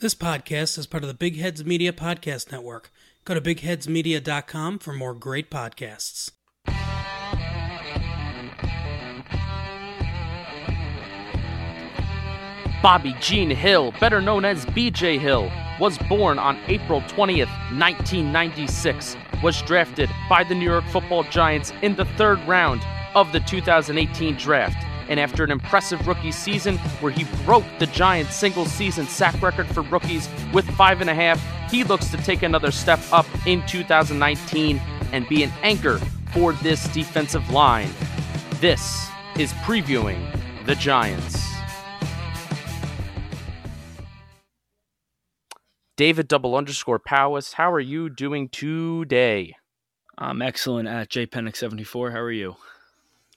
This podcast is part of the Big Heads Media Podcast Network. Go to bigheadsmedia.com for more great podcasts. Bobby Gene Hill, better known as BJ Hill, was born on April 20th, 1996, was drafted by the New York Football Giants in the third round of the 2018 draft. And after an impressive rookie season where he broke the Giants' single season sack record for rookies with five and a half, he looks to take another step up in 2019 and be an anchor for this defensive line. This is previewing the Giants. David double underscore Powis, how are you doing today? I'm excellent at jpenick74. How are you?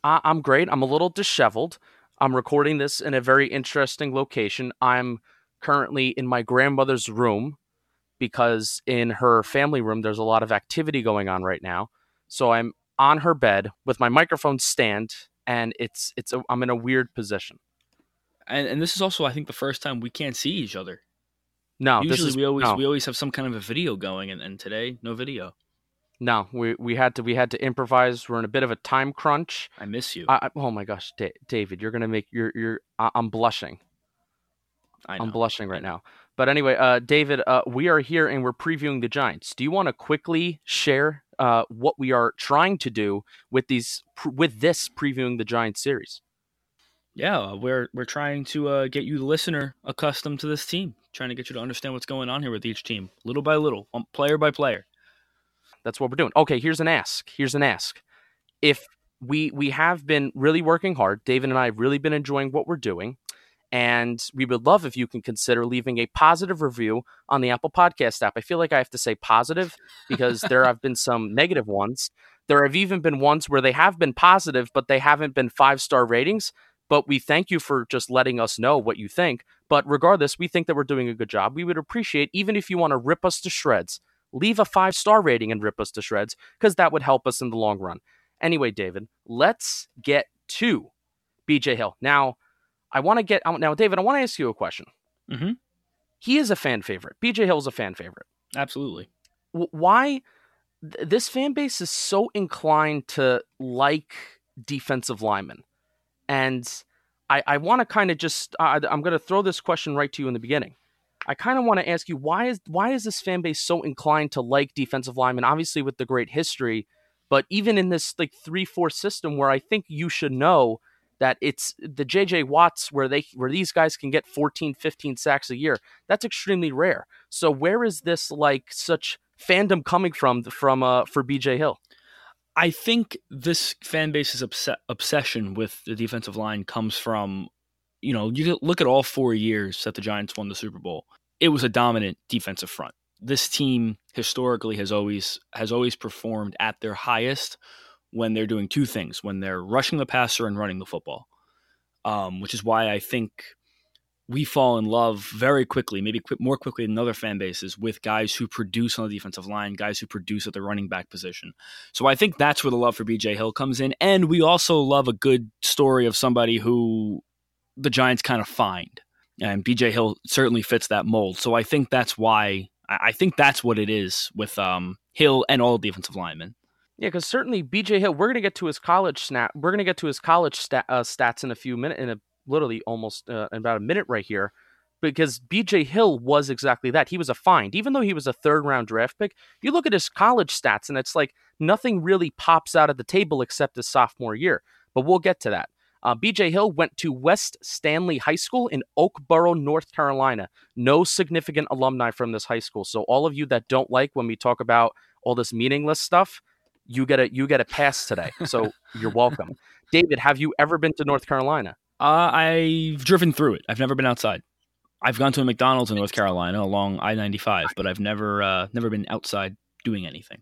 Uh, I'm great. I'm a little disheveled. I'm recording this in a very interesting location. I'm currently in my grandmother's room because in her family room there's a lot of activity going on right now. So I'm on her bed with my microphone stand and it's it's a, I'm in a weird position. And, and this is also, I think, the first time we can't see each other. No, Usually is, we always no. we always have some kind of a video going, and, and today no video. No, we we had to we had to improvise. We're in a bit of a time crunch. I miss you. I, I, oh my gosh, da- David, you're gonna make you're you're I, I'm blushing. I know. I'm blushing right now. But anyway, uh, David, uh, we are here and we're previewing the Giants. Do you want to quickly share uh, what we are trying to do with these with this previewing the Giants series? Yeah, uh, we're we're trying to uh, get you, the listener, accustomed to this team. Trying to get you to understand what's going on here with each team, little by little, um, player by player. That's what we're doing. Okay, here's an ask. Here's an ask. If we we have been really working hard, David and I have really been enjoying what we're doing, and we would love if you can consider leaving a positive review on the Apple Podcast app. I feel like I have to say positive because there have been some negative ones. There have even been ones where they have been positive, but they haven't been five star ratings. But we thank you for just letting us know what you think. But regardless, we think that we're doing a good job. We would appreciate, even if you want to rip us to shreds, leave a five star rating and rip us to shreds because that would help us in the long run. Anyway, David, let's get to BJ Hill. Now, I want to get now, David. I want to ask you a question. Mm-hmm. He is a fan favorite. BJ Hill is a fan favorite. Absolutely. Why th- this fan base is so inclined to like defensive linemen, and I, I want to kind of just I'm going to throw this question right to you in the beginning. I kind of want to ask you why is why is this fan base so inclined to like defensive linemen? Obviously, with the great history, but even in this like three four system, where I think you should know that it's the JJ Watts where they where these guys can get 14, 15 sacks a year. That's extremely rare. So where is this like such fandom coming from from uh for BJ Hill? I think this fan base's obs- obsession with the defensive line comes from you know, you look at all four years that the Giants won the Super Bowl. It was a dominant defensive front. This team historically has always has always performed at their highest when they're doing two things: when they're rushing the passer and running the football. Um, which is why I think we fall in love very quickly, maybe qu- more quickly than other fan bases, with guys who produce on the defensive line, guys who produce at the running back position. So I think that's where the love for BJ Hill comes in, and we also love a good story of somebody who the Giants kind of find. And BJ Hill certainly fits that mold. So I think that's why I think that's what it is with um, Hill and all defensive linemen. Yeah, because certainly BJ Hill, we're gonna get to his college snap. We're gonna get to his college stat, uh, stats in a few minutes, in a literally almost uh, in about a minute right here, because BJ Hill was exactly that. He was a find, even though he was a third round draft pick. You look at his college stats, and it's like nothing really pops out of the table except his sophomore year. But we'll get to that. Uh, BJ Hill went to West Stanly High School in Oakboro, North Carolina. No significant alumni from this high school. So all of you that don't like when we talk about all this meaningless stuff, you get a you get a pass today. So you're welcome. David, have you ever been to North Carolina? Uh, I've driven through it. I've never been outside. I've gone to a McDonald's in North Carolina along I ninety five, but I've never uh, never been outside doing anything.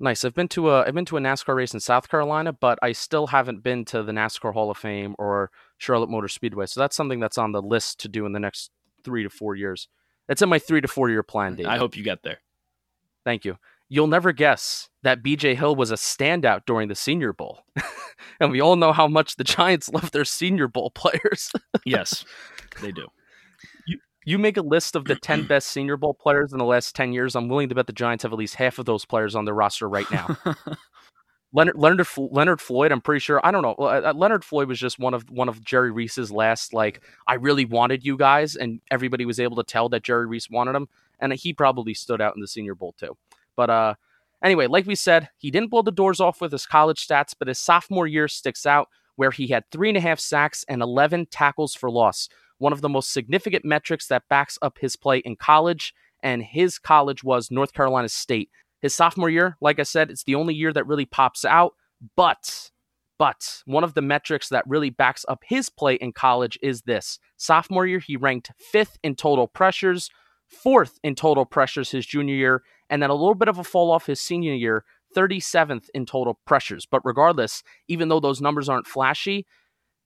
Nice. I've been to a I've been to a NASCAR race in South Carolina, but I still haven't been to the NASCAR Hall of Fame or Charlotte Motor Speedway. So that's something that's on the list to do in the next three to four years. That's in my three to four year plan, Dave. I hope you get there. Thank you. You'll never guess that BJ Hill was a standout during the Senior Bowl. and we all know how much the Giants love their Senior Bowl players. yes, they do. You make a list of the 10 best Senior Bowl players in the last 10 years, I'm willing to bet the Giants have at least half of those players on their roster right now. Leonard, Leonard Leonard Floyd, I'm pretty sure. I don't know. Uh, Leonard Floyd was just one of one of Jerry Reese's last like I really wanted you guys, and everybody was able to tell that Jerry Reese wanted him, and he probably stood out in the Senior Bowl too. But uh, anyway, like we said, he didn't blow the doors off with his college stats, but his sophomore year sticks out where he had three and a half sacks and 11 tackles for loss. One of the most significant metrics that backs up his play in college, and his college was North Carolina State. His sophomore year, like I said, it's the only year that really pops out. But, but one of the metrics that really backs up his play in college is this. Sophomore year, he ranked fifth in total pressures, fourth in total pressures his junior year, and then a little bit of a fall off his senior year, 37th in total pressures. But regardless, even though those numbers aren't flashy,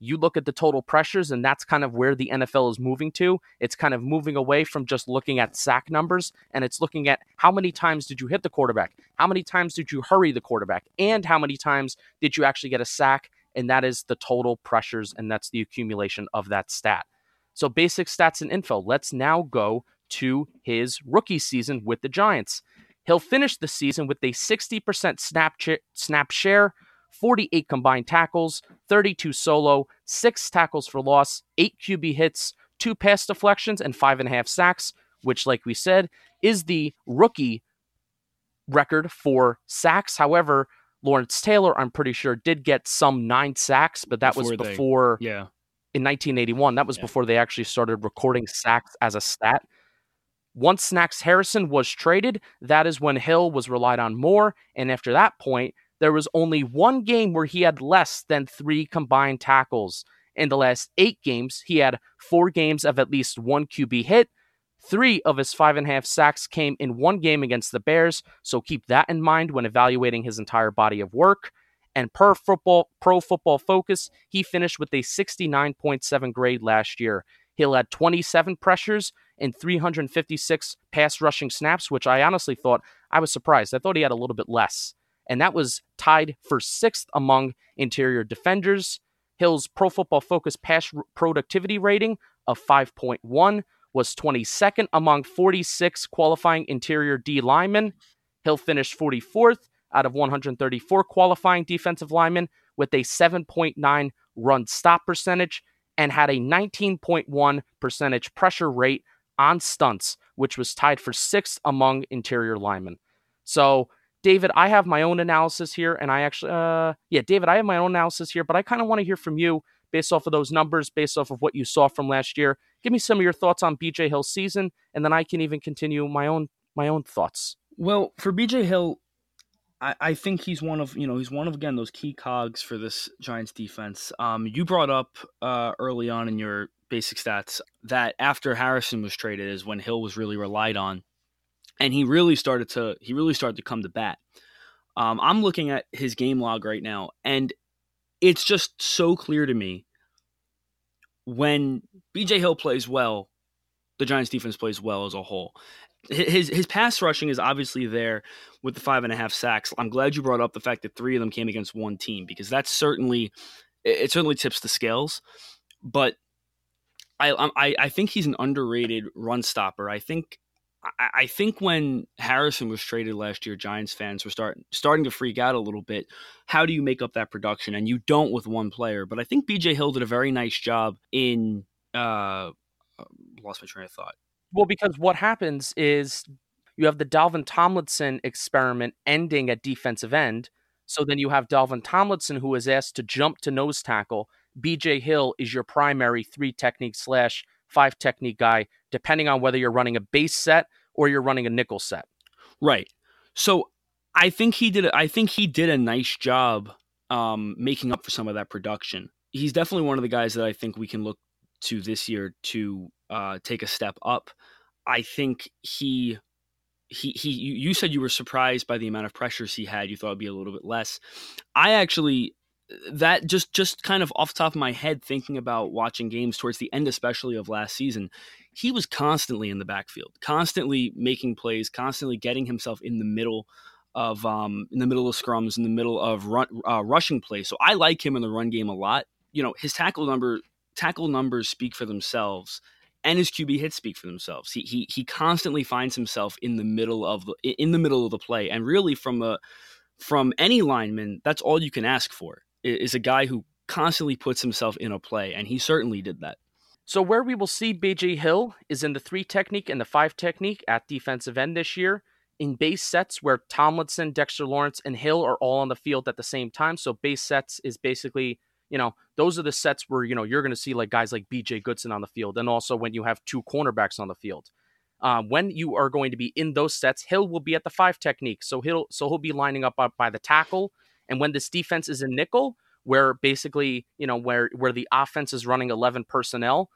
you look at the total pressures, and that's kind of where the NFL is moving to. It's kind of moving away from just looking at sack numbers, and it's looking at how many times did you hit the quarterback, how many times did you hurry the quarterback, and how many times did you actually get a sack, and that is the total pressures, and that's the accumulation of that stat. So, basic stats and info. Let's now go to his rookie season with the Giants. He'll finish the season with a 60% snap, ch- snap share, 48 combined tackles, 32 solo, six tackles for loss, eight QB hits, two pass deflections, and five and a half sacks, which, like we said, is the rookie record for sacks. However, Lawrence Taylor, I'm pretty sure, did get some nine sacks, but that before was before. They, yeah. In 1981, that was yeah. before they actually started recording sacks as a stat. Once Snacks Harrison was traded, that is when Hill was relied on more. And after that point, there was only one game where he had less than three combined tackles. In the last eight games, he had four games of at least one QB hit. Three of his five and a half sacks came in one game against the Bears, so keep that in mind when evaluating his entire body of work. And per football, pro football focus, he finished with a 69.7 grade last year. He'll had 27 pressures and 356 pass rushing snaps, which I honestly thought I was surprised. I thought he had a little bit less and that was tied for sixth among interior defenders. Hill's Pro Football Focus pass productivity rating of 5.1 was 22nd among 46 qualifying interior D linemen. Hill finished 44th out of 134 qualifying defensive linemen with a 7.9 run stop percentage and had a 19.1 percentage pressure rate on stunts, which was tied for sixth among interior linemen. So David, I have my own analysis here, and I actually, uh, yeah, David, I have my own analysis here, but I kind of want to hear from you based off of those numbers, based off of what you saw from last year. Give me some of your thoughts on BJ Hill's season, and then I can even continue my own my own thoughts. Well, for BJ Hill, I, I think he's one of you know he's one of again those key cogs for this Giants defense. Um, you brought up uh, early on in your basic stats that after Harrison was traded is when Hill was really relied on and he really started to he really started to come to bat. Um, I'm looking at his game log right now, and it's just so clear to me when BJ Hill plays well, the Giants defense plays well as a whole. His his pass rushing is obviously there with the five and a half sacks. I'm glad you brought up the fact that three of them came against one team because that's certainly it certainly tips the scales. But I I, I think he's an underrated run stopper. I think I, think when Harrison was traded last year, Giants fans were starting starting to freak out a little bit. How do you make up that production? And you don't with one player. But I think BJ Hill did a very nice job in. Uh, uh, lost my train of thought. Well, because what happens is you have the Dalvin Tomlinson experiment ending at defensive end. So then you have Dalvin Tomlinson who is asked to jump to nose tackle. BJ Hill is your primary three technique slash five technique guy, depending on whether you're running a base set or you're running a nickel set. Right. So I think he did. I think he did a nice job um, making up for some of that production. He's definitely one of the guys that I think we can look to this year to uh, take a step up. I think he he he you said you were surprised by the amount of pressures he had you thought it'd be a little bit less i actually that just just kind of off top of my head thinking about watching games towards the end especially of last season he was constantly in the backfield constantly making plays constantly getting himself in the middle of um, in the middle of scrums in the middle of run, uh, rushing plays. So i like him in the run game a lot. You know his tackle number tackle numbers speak for themselves and his QB hits speak for themselves. He he he constantly finds himself in the middle of the in the middle of the play, and really from a from any lineman, that's all you can ask for is a guy who constantly puts himself in a play, and he certainly did that. So where we will see BJ Hill is in the three technique and the five technique at defensive end this year. In base sets where Tomlinson, Dexter Lawrence, and Hill are all on the field at the same time. So base sets is basically you know, those are the sets where, you know, you're going to see like guys like BJ Goodson on the field. And also when you have two cornerbacks on the field. Uh, when you are going to be in those sets, Hill will be at the five technique. So he'll so he'll be lining up by the tackle. And when this defense is in nickel, where basically, you know, where where the offense is running 11 personnel,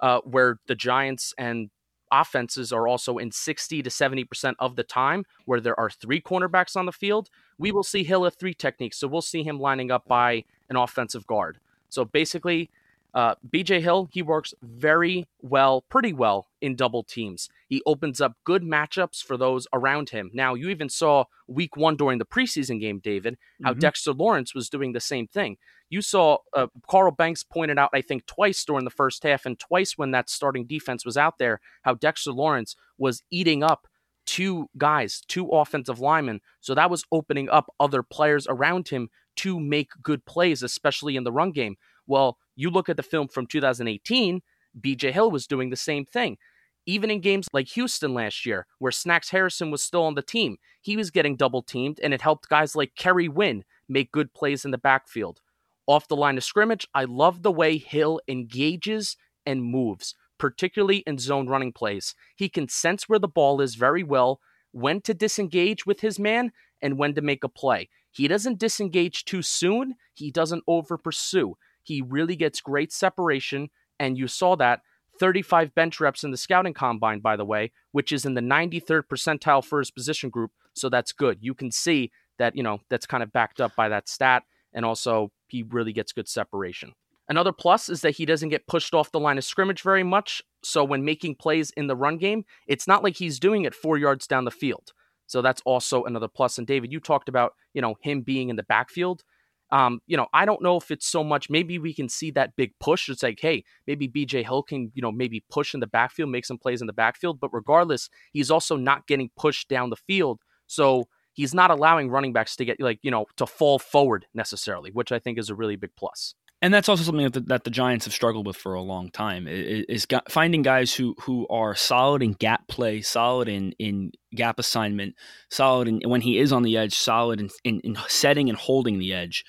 uh, where the Giants and offenses are also in 60 to 70% of the time where there are three cornerbacks on the field, we will see Hill at three techniques. So we'll see him lining up by an offensive guard. So basically, uh, BJ Hill, he works very well, pretty well in double teams. He opens up good matchups for those around him. Now, you even saw week one during the preseason game, David, how mm-hmm. Dexter Lawrence was doing the same thing. You saw uh, Carl Banks pointed out, I think, twice during the first half and twice when that starting defense was out there, how Dexter Lawrence was eating up two guys, two offensive linemen. So that was opening up other players around him to make good plays, especially in the run game. Well, you look at the film from 2018, BJ Hill was doing the same thing. Even in games like Houston last year, where Snacks Harrison was still on the team, he was getting double teamed, and it helped guys like Kerry Wynn make good plays in the backfield. Off the line of scrimmage, I love the way Hill engages and moves, particularly in zone running plays. He can sense where the ball is very well, when to disengage with his man, and when to make a play. He doesn't disengage too soon, he doesn't over pursue. He really gets great separation, and you saw that 35 bench reps in the scouting combine, by the way, which is in the 93rd percentile for his position group. So that's good. You can see that, you know, that's kind of backed up by that stat. And also, he really gets good separation. Another plus is that he doesn't get pushed off the line of scrimmage very much. So when making plays in the run game, it's not like he's doing it four yards down the field. So that's also another plus. And David, you talked about, you know, him being in the backfield. Um, you know, I don't know if it's so much. Maybe we can see that big push. It's like, hey, maybe BJ Hill can, you know, maybe push in the backfield, make some plays in the backfield. But regardless, he's also not getting pushed down the field. So he's not allowing running backs to get like, you know, to fall forward necessarily, which I think is a really big plus and that's also something that the, that the, Giants have struggled with for a long time is, finding guys who who are solid in gap play, solid in in gap assignment, solid in when he is on the edge, solid in, in, in setting and holding the edge.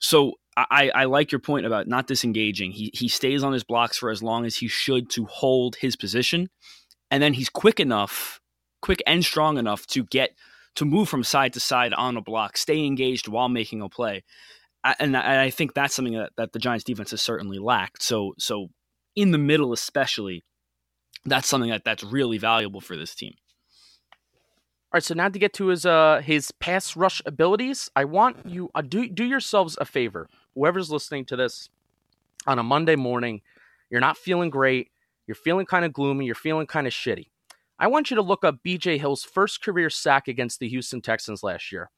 So I, I like your point about not disengaging. He he stays on his blocks for as long as he should to hold his position, and then he's quick enough, quick and strong enough to get to move from side to side on a block, stay engaged while making a play and I think that's something that, that the Giants defense has certainly lacked. So so in the middle, especially, that's something that that's really valuable for this team. All right, so now to get to his uh his pass rush abilities, I want you uh, do do yourselves a favor. Whoever's listening to this on a Monday morning, you're not feeling great, you're feeling kind of gloomy, you're feeling kind of shitty. I want you to look up BJ Hill's first career sack against the Houston Texans last year.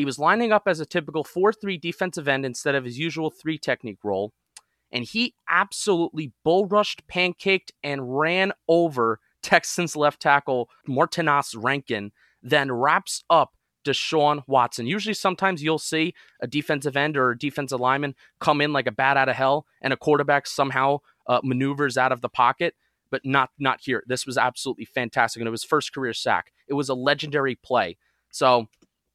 He was lining up as a typical 4 3 defensive end instead of his usual three technique role. And he absolutely bull rushed, pancaked, and ran over Texans left tackle Martinas Rankin, then wraps up Deshaun Watson. Usually, sometimes you'll see a defensive end or a defensive lineman come in like a bat out of hell, and a quarterback somehow uh, maneuvers out of the pocket. But not not here. This was absolutely fantastic, and it was first career sack. It was a legendary play. So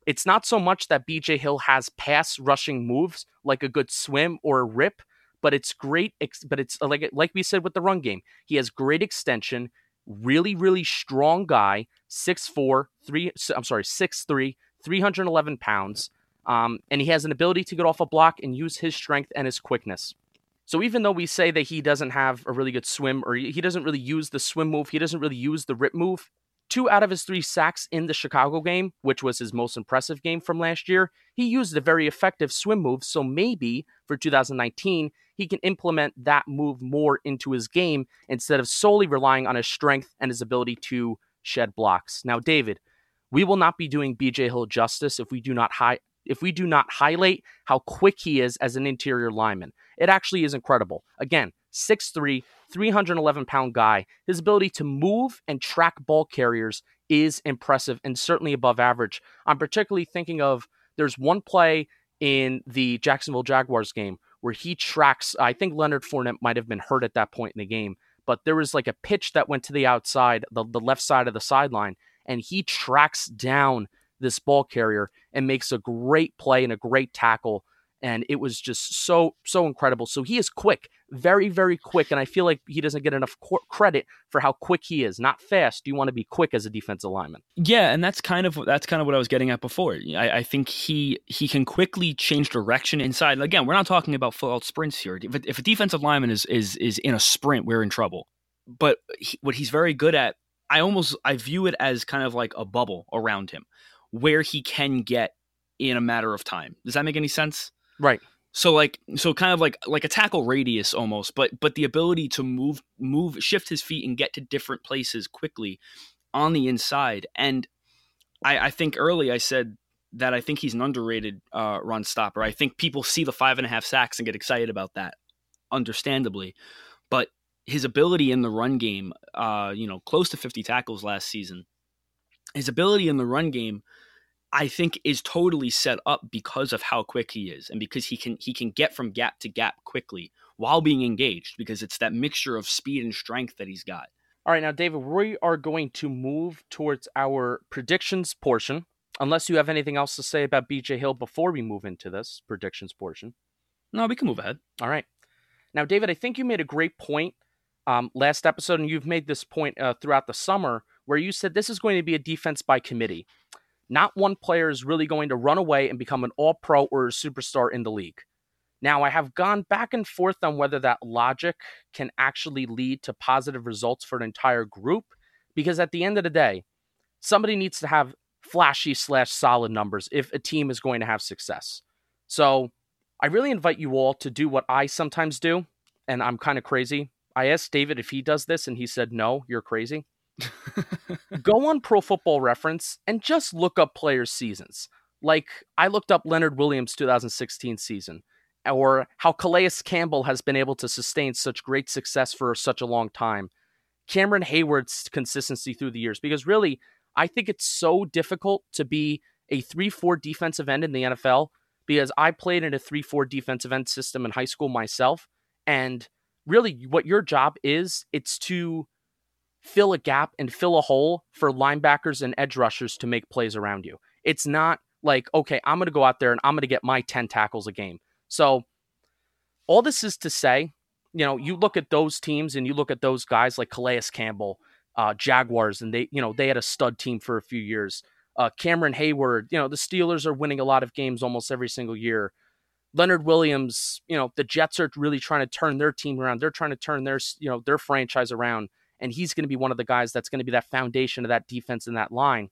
it's not so much that BJ Hill has pass rushing moves like a good swim or a rip, but it's great. But it's like like we said with the run game, he has great extension. Really, really strong guy. 6'4", 3, I'm sorry, 6'3", 311 pounds. Um, and he has an ability to get off a block and use his strength and his quickness. So even though we say that he doesn't have a really good swim or he doesn't really use the swim move, he doesn't really use the rip move, Two out of his three sacks in the Chicago game, which was his most impressive game from last year, he used a very effective swim move. So maybe for 2019, he can implement that move more into his game instead of solely relying on his strength and his ability to shed blocks. Now, David, we will not be doing BJ Hill justice if we do not hi- if we do not highlight how quick he is as an interior lineman. It actually is incredible. Again, 6'3, 311 pound guy. His ability to move and track ball carriers is impressive and certainly above average. I'm particularly thinking of there's one play in the Jacksonville Jaguars game where he tracks. I think Leonard Fournette might have been hurt at that point in the game, but there was like a pitch that went to the outside, the, the left side of the sideline, and he tracks down this ball carrier and makes a great play and a great tackle and it was just so so incredible. So he is quick, very very quick, and I feel like he doesn't get enough qu- credit for how quick he is. Not fast. Do you want to be quick as a defensive lineman. Yeah, and that's kind of that's kind of what I was getting at before. I, I think he he can quickly change direction inside. Again, we're not talking about full out sprints here. If, if a defensive lineman is is is in a sprint, we're in trouble. But he, what he's very good at, I almost I view it as kind of like a bubble around him, where he can get in a matter of time. Does that make any sense? Right. So like so kind of like like a tackle radius almost, but but the ability to move move shift his feet and get to different places quickly on the inside. And I, I think early I said that I think he's an underrated uh, run stopper. I think people see the five and a half sacks and get excited about that, understandably. But his ability in the run game, uh, you know, close to 50 tackles last season, his ability in the run game I think is totally set up because of how quick he is and because he can he can get from gap to gap quickly while being engaged because it's that mixture of speed and strength that he's got. All right, now David, we are going to move towards our predictions portion. Unless you have anything else to say about BJ Hill before we move into this predictions portion. No, we can move ahead. All right. Now, David, I think you made a great point um, last episode, and you've made this point uh, throughout the summer, where you said this is going to be a defense by committee. Not one player is really going to run away and become an all pro or a superstar in the league. Now, I have gone back and forth on whether that logic can actually lead to positive results for an entire group, because at the end of the day, somebody needs to have flashy slash solid numbers if a team is going to have success. So I really invite you all to do what I sometimes do, and I'm kind of crazy. I asked David if he does this, and he said, No, you're crazy. Go on Pro Football Reference and just look up players' seasons. Like I looked up Leonard Williams' 2016 season, or how Calais Campbell has been able to sustain such great success for such a long time. Cameron Heyward's consistency through the years, because really, I think it's so difficult to be a 3 4 defensive end in the NFL because I played in a 3 4 defensive end system in high school myself. And really, what your job is, it's to fill a gap and fill a hole for linebackers and edge rushers to make plays around you. It's not like, okay, I'm going to go out there and I'm going to get my 10 tackles a game. So, all this is to say, you know, you look at those teams and you look at those guys like Calais Campbell, uh, Jaguars, and they, you know, they had a stud team for a few years. Uh, Cameron Heyward, you know, the Steelers are winning a lot of games almost every single year. Leonard Williams, you know, the Jets are really trying to turn their team around. They're trying to turn their, you know, their franchise around and he's going to be one of the guys that's going to be that foundation of that defense and that line.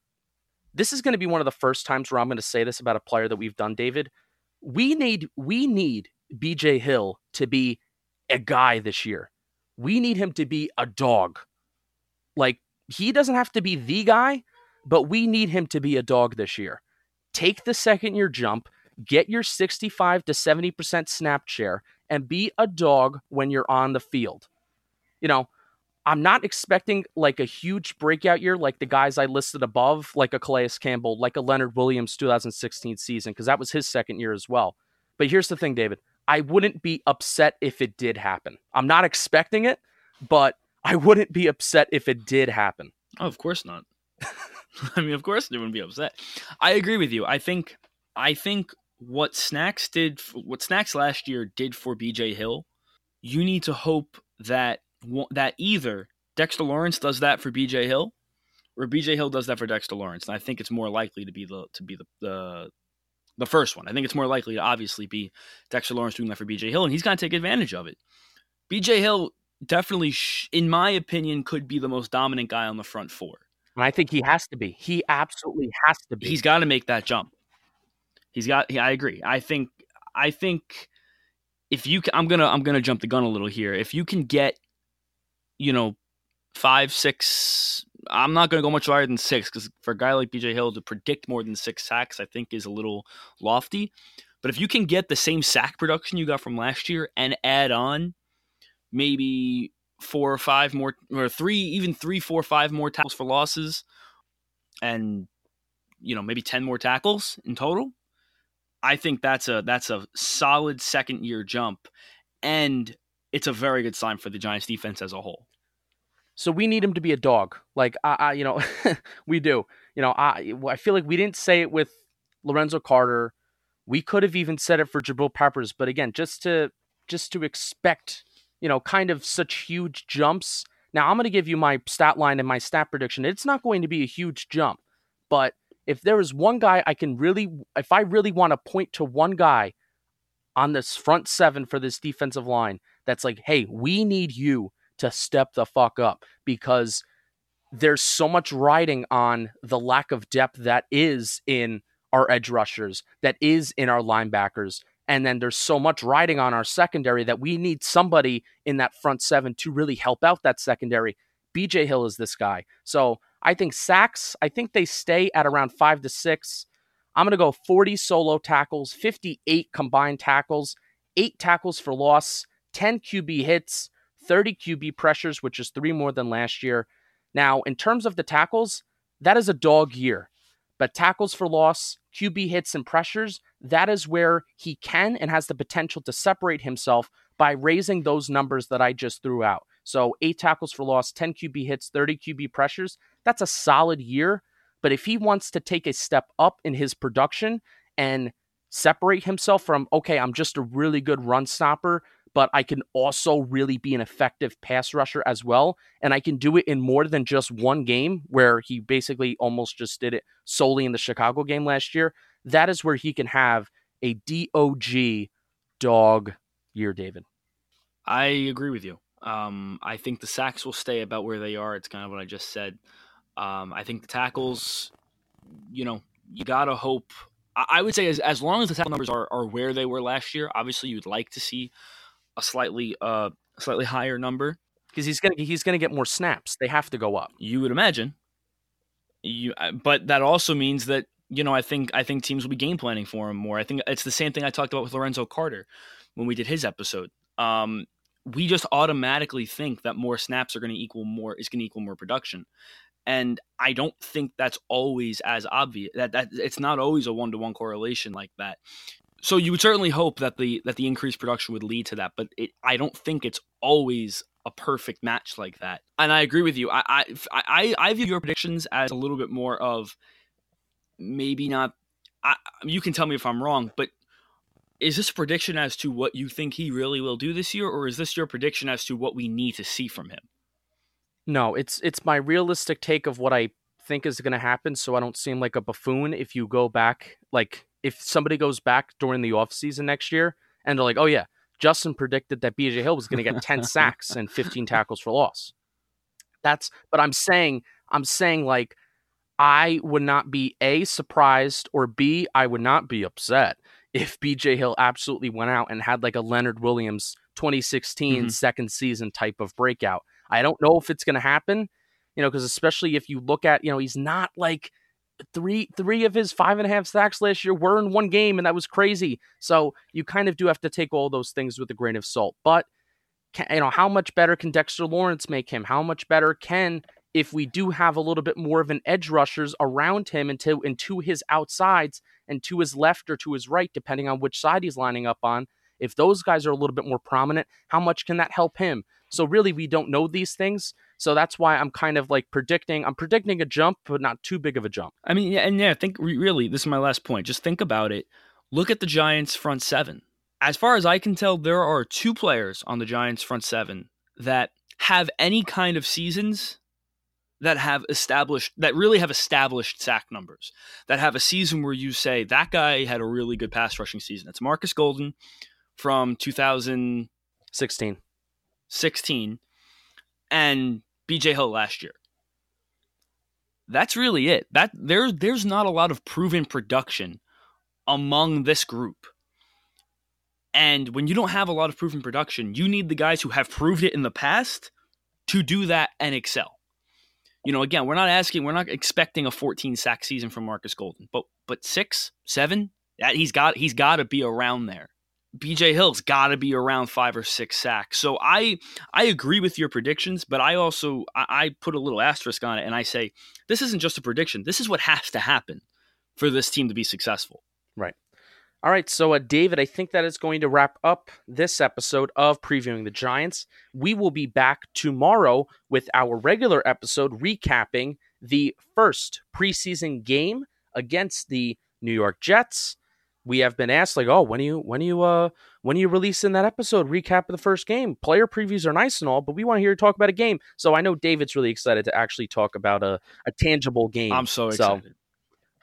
This is going to be one of the first times where I'm going to say this about a player that we've done, David. We need we need BJ Hill to be a guy this year. We need him to be a dog. Like he doesn't have to be the guy, but we need him to be a dog this year. Take the second year jump, get your 65 to 70% snap share, and be a dog when you're on the field. You know, I'm not expecting like a huge breakout year like the guys I listed above, like a Calais Campbell, like a Leonard Williams 2016 season, because that was his second year as well. But here's the thing, David. I wouldn't be upset if it did happen. I'm not expecting it, but I wouldn't be upset if it did happen. Oh, of course not. I mean, of course they wouldn't be upset. I agree with you. I think I think what Snacks did what Snacks last year did for BJ Hill, you need to hope that that either Dexter Lawrence does that for BJ Hill, or BJ Hill does that for Dexter Lawrence. And I think it's more likely to be the to be the the, the first one. I think it's more likely to obviously be Dexter Lawrence doing that for BJ Hill, and he's going to take advantage of it. BJ Hill definitely, sh- in my opinion, could be the most dominant guy on the front four. And I think he has to be. He absolutely has to be. He's got to make that jump. He's got. I agree. I think. I think if you, I'm gonna, I'm gonna jump the gun a little here. If you can get you know, five, six. I'm not going to go much higher than six because for a guy like BJ Hill to predict more than six sacks, I think is a little lofty. But if you can get the same sack production you got from last year and add on maybe four or five more, or three, even three, four, five more tackles for losses, and you know maybe ten more tackles in total, I think that's a that's a solid second year jump, and it's a very good sign for the Giants defense as a whole. So we need him to be a dog. Like I, I you know, we do. You know, I I feel like we didn't say it with Lorenzo Carter. We could have even said it for Jabril Peppers, but again, just to just to expect, you know, kind of such huge jumps. Now I'm going to give you my stat line and my stat prediction. It's not going to be a huge jump, but if there is one guy I can really, if I really want to point to one guy on this front seven for this defensive line, that's like, hey, we need you to step the fuck up because there's so much riding on the lack of depth that is in our edge rushers, that is in our linebackers. And then there's so much riding on our secondary that we need somebody in that front seven to really help out that secondary. BJ Hill is this guy. So I think sacks, I think they stay at around five to six. I'm going to go 40 solo tackles, 58 combined tackles, eight tackles for loss, 10 QB hits, 30 QB pressures, which is three more than last year. Now, in terms of the tackles, that is a dog year. But tackles for loss, QB hits, and pressures, that is where he can and has the potential to separate himself by raising those numbers that I just threw out. So, eight tackles for loss, 10 QB hits, 30 QB pressures, that's a solid year. But if he wants to take a step up in his production and separate himself from, okay, I'm just a really good run stopper, but I can also really be an effective pass rusher as well. And I can do it in more than just one game where he basically almost just did it solely in the Chicago game last year. That is where he can have a DOG dog year, David. I agree with you. Um, I think the sacks will stay about where they are. It's kind of what I just said. Um, I think the tackles, you know, you gotta hope. I, would say as, as long as the tackle numbers are, are where they were last year, obviously you'd like to see a slightly uh slightly higher number because he's gonna he's gonna get more snaps. They have to go up. You would imagine. You, uh, but that also means that you know I think I think teams will be game planning for him more. I think it's the same thing I talked about with Lorenzo Carter when we did his episode. Um, we just automatically think that more snaps are going to equal more is going to equal more production and i don't think that's always as obvious that, that it's not always a one-to-one correlation like that so you would certainly hope that the that the increased production would lead to that but it, i don't think it's always a perfect match like that and i agree with you i i i, I view your predictions as a little bit more of maybe not I, you can tell me if i'm wrong but is this a prediction as to what you think he really will do this year, or is this your prediction as to what we need to see from him? No, it's it's my realistic take of what I think is going to happen, so I don't seem like a buffoon. If you go back, like if somebody goes back during the off season next year, and they're like, "Oh yeah, Justin predicted that BJ Hill was going to get ten sacks and fifteen tackles for loss." That's, but I'm saying, I'm saying like, I would not be a surprised or b I would not be upset if BJ Hill absolutely went out and had like a Leonard Williams 2016 mm-hmm. second season type of breakout. I don't know if it's going to happen, you know, because especially if you look at, you know, he's not like three three of his five and a half sacks last year were in one game, and that was crazy. So you kind of do have to take all those things with a grain of salt. But can, you know, how much better can Dexter Lawrence make him? How much better can if we do have a little bit more of an edge rushers around him and to, and to his outsides and to his left or to his right, depending on which side he's lining up on. If those guys are a little bit more prominent, how much can that help him? So really, we don't know these things. So that's why I'm kind of like predicting. I'm predicting a jump, but not too big of a jump. I mean, yeah, and yeah, think really. This is my last point. Just think about it. Look at the Giants' front seven. As far as I can tell, there are two players on the Giants' front seven that have any kind of seasons that have established that really have established sack numbers that have a season where you say that guy had a really good pass rushing season. It's Marcus Golden from 2016 16 and BJ Hill last year. That's really it. That there there's not a lot of proven production among this group. And when you don't have a lot of proven production, you need the guys who have proved it in the past to do that and excel you know, again, we're not asking, we're not expecting a 14 sack season from Marcus Golden, but but six, seven, that he's got he's got to be around there. BJ Hill's got to be around five or six sacks. So I I agree with your predictions, but I also I, I put a little asterisk on it and I say this isn't just a prediction. This is what has to happen for this team to be successful. Right. All right, so uh, David, I think that is going to wrap up this episode of previewing the Giants. We will be back tomorrow with our regular episode recapping the first preseason game against the New York Jets. We have been asked like, "Oh, when are you when are you uh when are you releasing that episode recap of the first game? Player previews are nice and all, but we want to hear you talk about a game." So I know David's really excited to actually talk about a, a tangible game. I'm so excited. So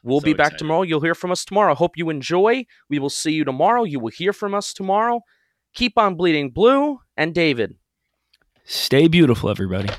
We'll So be back excited. tomorrow. You'll hear from us tomorrow. Hope you enjoy. We will see you tomorrow. You will hear from us tomorrow. Keep on bleeding blue. And David, Stay beautiful, everybody.